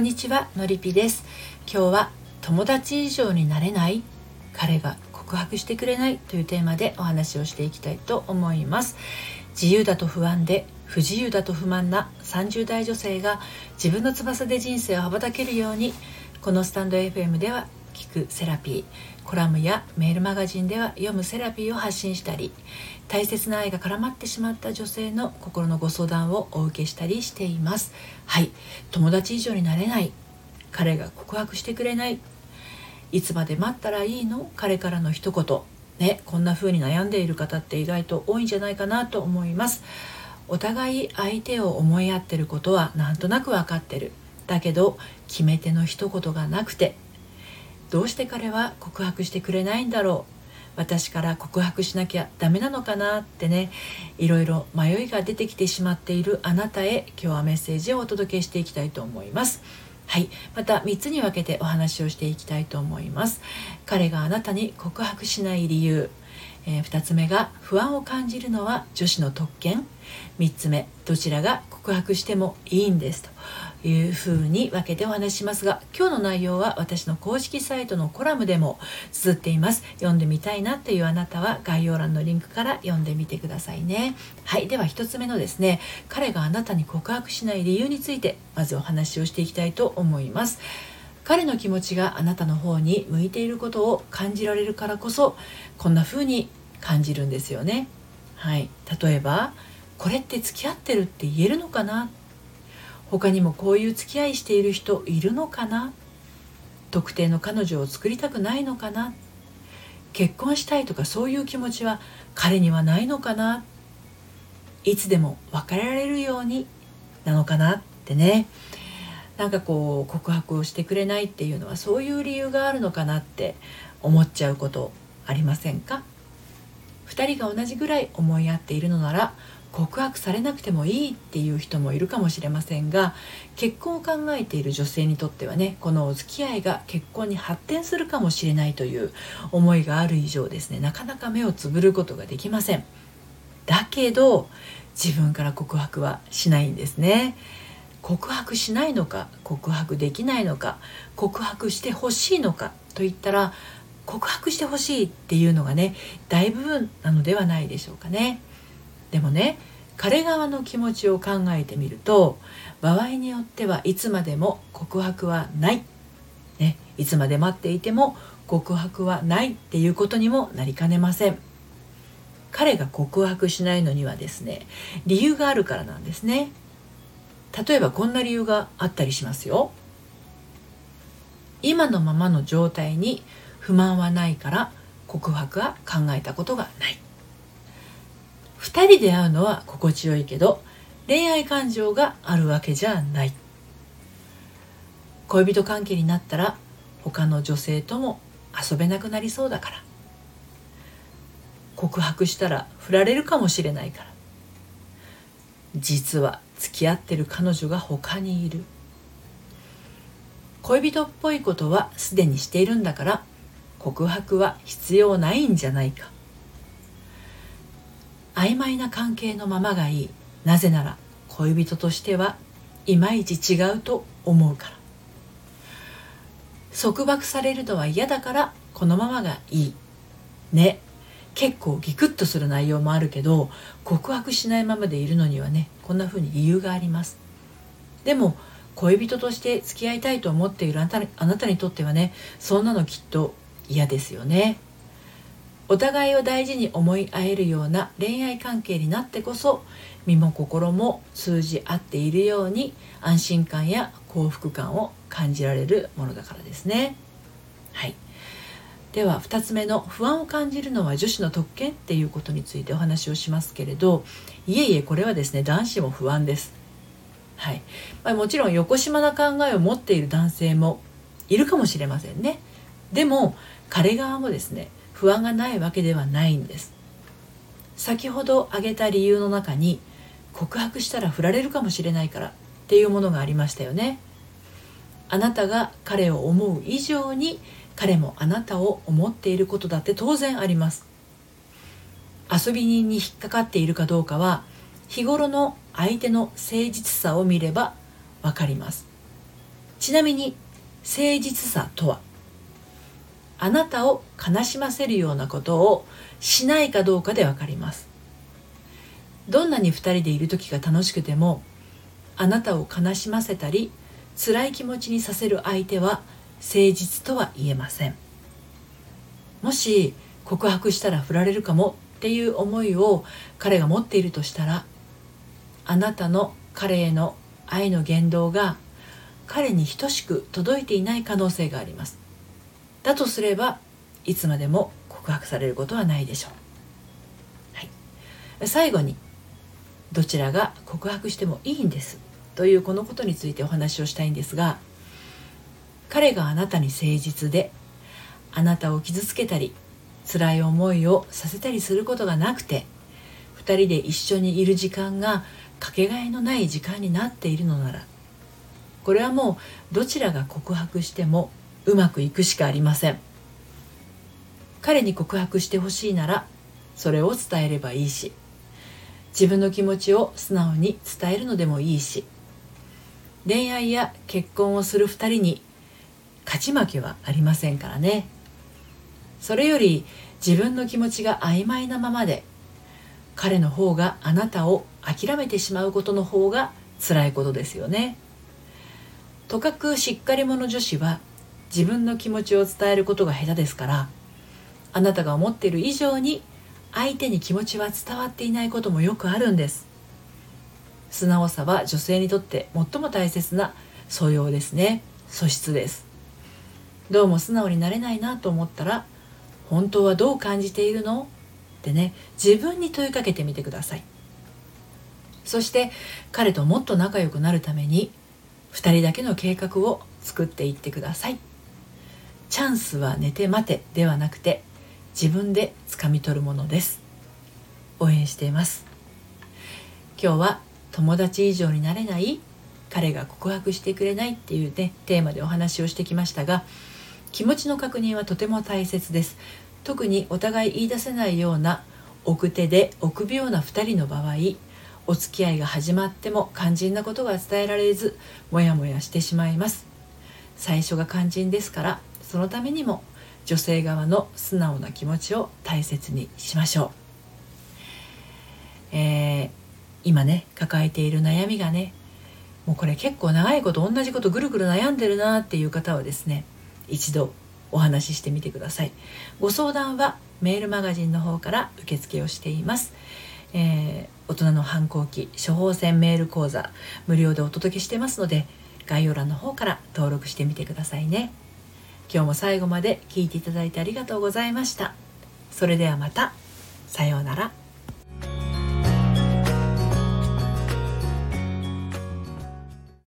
んにちはのりぴです。今日は友達以上になれない？彼が告白してくれない？というテーマでお話をしていきたいと思います。自由だと不安で不自由だと不満な30代女性が自分の翼で人生を羽ばたけるようにこのスタンド FM ではくセラピーコラムやメールマガジンでは読むセラピーを発信したり大切な愛が絡まってしまった女性の心のご相談をお受けしたりしています。はい友達以上になれない彼が告白してくれないいつまで待ったらいいの彼からの一言ねこんな風に悩んでいる方って意外と多いんじゃないかなと思います。お互い相手を思い合ってることはなんとなく分かってる。だけど決め手の一言がなくてどうして彼は告白してくれないんだろう？私から告白しなきゃダメなのかな？ってねいろいろ迷いが出てきてしまっているあなたへ今日はメッセージをお届けしていきたいと思います。はい。また3つに分けてお話をしていきたいと思います。彼があなたに告白しない理由。えー、2つ目が不安を感じるのは女子の特権。3つ目どちらが告白してもいいんですというふうに分けてお話ししますが今日の内容は私の公式サイトのコラムでも綴っています。読んでみたいなというあなたは概要欄のリンクから読んでみてくださいね。はいでは1つ目のですね彼があなたに告白しない理由についてまずお話をしていきたいと思います。彼の気持ちがあなたの方に向いていることを感じられるからこそこんな風に感じるんですよね。はい。例えばこれって付き合ってるって言えるのかな？他にもこういう付き合いしている人いるのかな？特定の彼女を作りたくないのかな？結婚したいとかそういう気持ちは彼にはないのかな？いつでも別れられるようになのかなってね。なんかこう告白をしてくれないっていうのはそういう理由があるのかなって思っちゃうことありませんか？2人が同じぐらい思い合っているのなら告白されなくてもいいっていう人もいるかもしれませんが結婚を考えている女性にとってはねこのお付き合いが結婚に発展するかもしれないという思いがある以上ですねなかなか目をつぶることができません。だけど自分から告白はしないんですね。告白しないのか告白できないのか告白してほしいのかといったら告白してほしいっていうのがね大部分なのではないでしょうかね。でもね彼側の気持ちを考えてみると場合によってはいつまでも告白はない、ね、いつまで待っていても告白はないっていうことにもなりかねません。彼が告白しないのにはですね理由があるからなんですね。例えばこんな理由があったりしますよ。今のままの状態に不満はないから告白は考えたことがない。2人で会うのは心地よいけど恋愛感情があるわけじゃない。恋人関係になったら他の女性とも遊べなくなりそうだから。告白したら振られるかもしれないから。実は付き合ってる彼女が他にいる。恋人っぽいことはすでにしているんだから告白は必要ないんじゃないか。曖昧な関係のままがいい。なぜなら恋人としてはいまいち違うと思うから。束縛されるのは嫌だからこのままがいい。ね。結構ギクッとする内容もあるけど告白しないままでいるのにはねこんな風に理由があります。でも恋人として付き合いたいと思っているあなたあなたにとってはねそんなのきっと嫌ですよねお互いを大事に思い合えるような恋愛関係になってこそ身も心も通じ合っているように安心感や幸福感を感じられるものだからですね。はいでは2つ目の不安を感じるのは女子の特権っていうことについてお話をしますけれどいえいえこれはですね男子も不安です。はいまあ、もちろん横島な考えを持っている男性もいるかもしれませんね。でも彼側もですね不安がないわけではないんです。先ほど挙げた理由の中に告白したら振られるかもしれないからっていうものがありましたよね。あなたが彼を思う以上に彼もあなたを思っていることだって当然あります。遊び人に引っかかっているかどうかは日頃の相手の誠実さを見れば分かります。ちなみに誠実さとは？あなたを悲しませるようなことをしないかどうかで分かります。どんなに2人でいる時が楽しくてもあなたを悲しませたり辛い気持ちにさせる相手は誠実とは言えません。もし告白したら振られるかもっていう思いを彼が持っているとしたらあなたの彼への愛の言動が彼に等しく届いていない可能性があります。だとすればいつまでも告白されることはないでしょう、はい、最後にどちらが告白してもいいんです。というこのことについてお話をしたいんですが彼があなたに誠実であなたを傷つけたり辛い思いをさせたりすることがなくて2人で一緒にいる時間がかけがえのない時間になっているのならこれはもうどちらが告白してもうまくいくしかありません。彼に告白してほしいならそれを伝えればいいし自分の気持ちを素直に伝えるのでもいいし恋愛や結婚をする2人に勝ち負けはありませんからね。それより自分の気持ちが曖昧なままで彼の方があなたを諦めてしまうことの方が辛いことですよね。とかくしっかり者女子は自分の気持ちを伝えることが下手ですからあなたが思っている以上に相手に気持ちは伝わっていないこともよくあるんです。素直さは女性にとって最も大切な素養ですね。素質です。どうも素直になれないなと思ったら本当はどう感じているの？ってね自分に問いかけてみてください。そして彼ともっと仲良くなるために2人だけの計画を作っていってください。チャンスは寝て待てではなくて自分で掴み取るものです。応援しています。今日は友達以上になれない彼が告白してくれないっていうねテーマでお話をしてきましたが気持ちの確認はとても大切です。特にお互い言い出せないような奥手で臆病な2人の場合お付き合いが始まっても肝心なことが伝えられずモヤモヤしてしまいます。最初が肝心ですからそのためにも女性側の素直な気持ちを大切にしましょう、えー、今ね抱えている悩みがねもうこれ結構長いこと同じことぐるぐる悩んでるなっていう方はですね一度お話ししてみてください。ご相談はメールマガジンの方から受付をしています、えー、大人の反抗期処方箋メール講座無料でお届けしてますので概要欄の方から登録してみてくださいね。今日も最後まで聞いていただいてありがとうございました。それではまた。さようなら。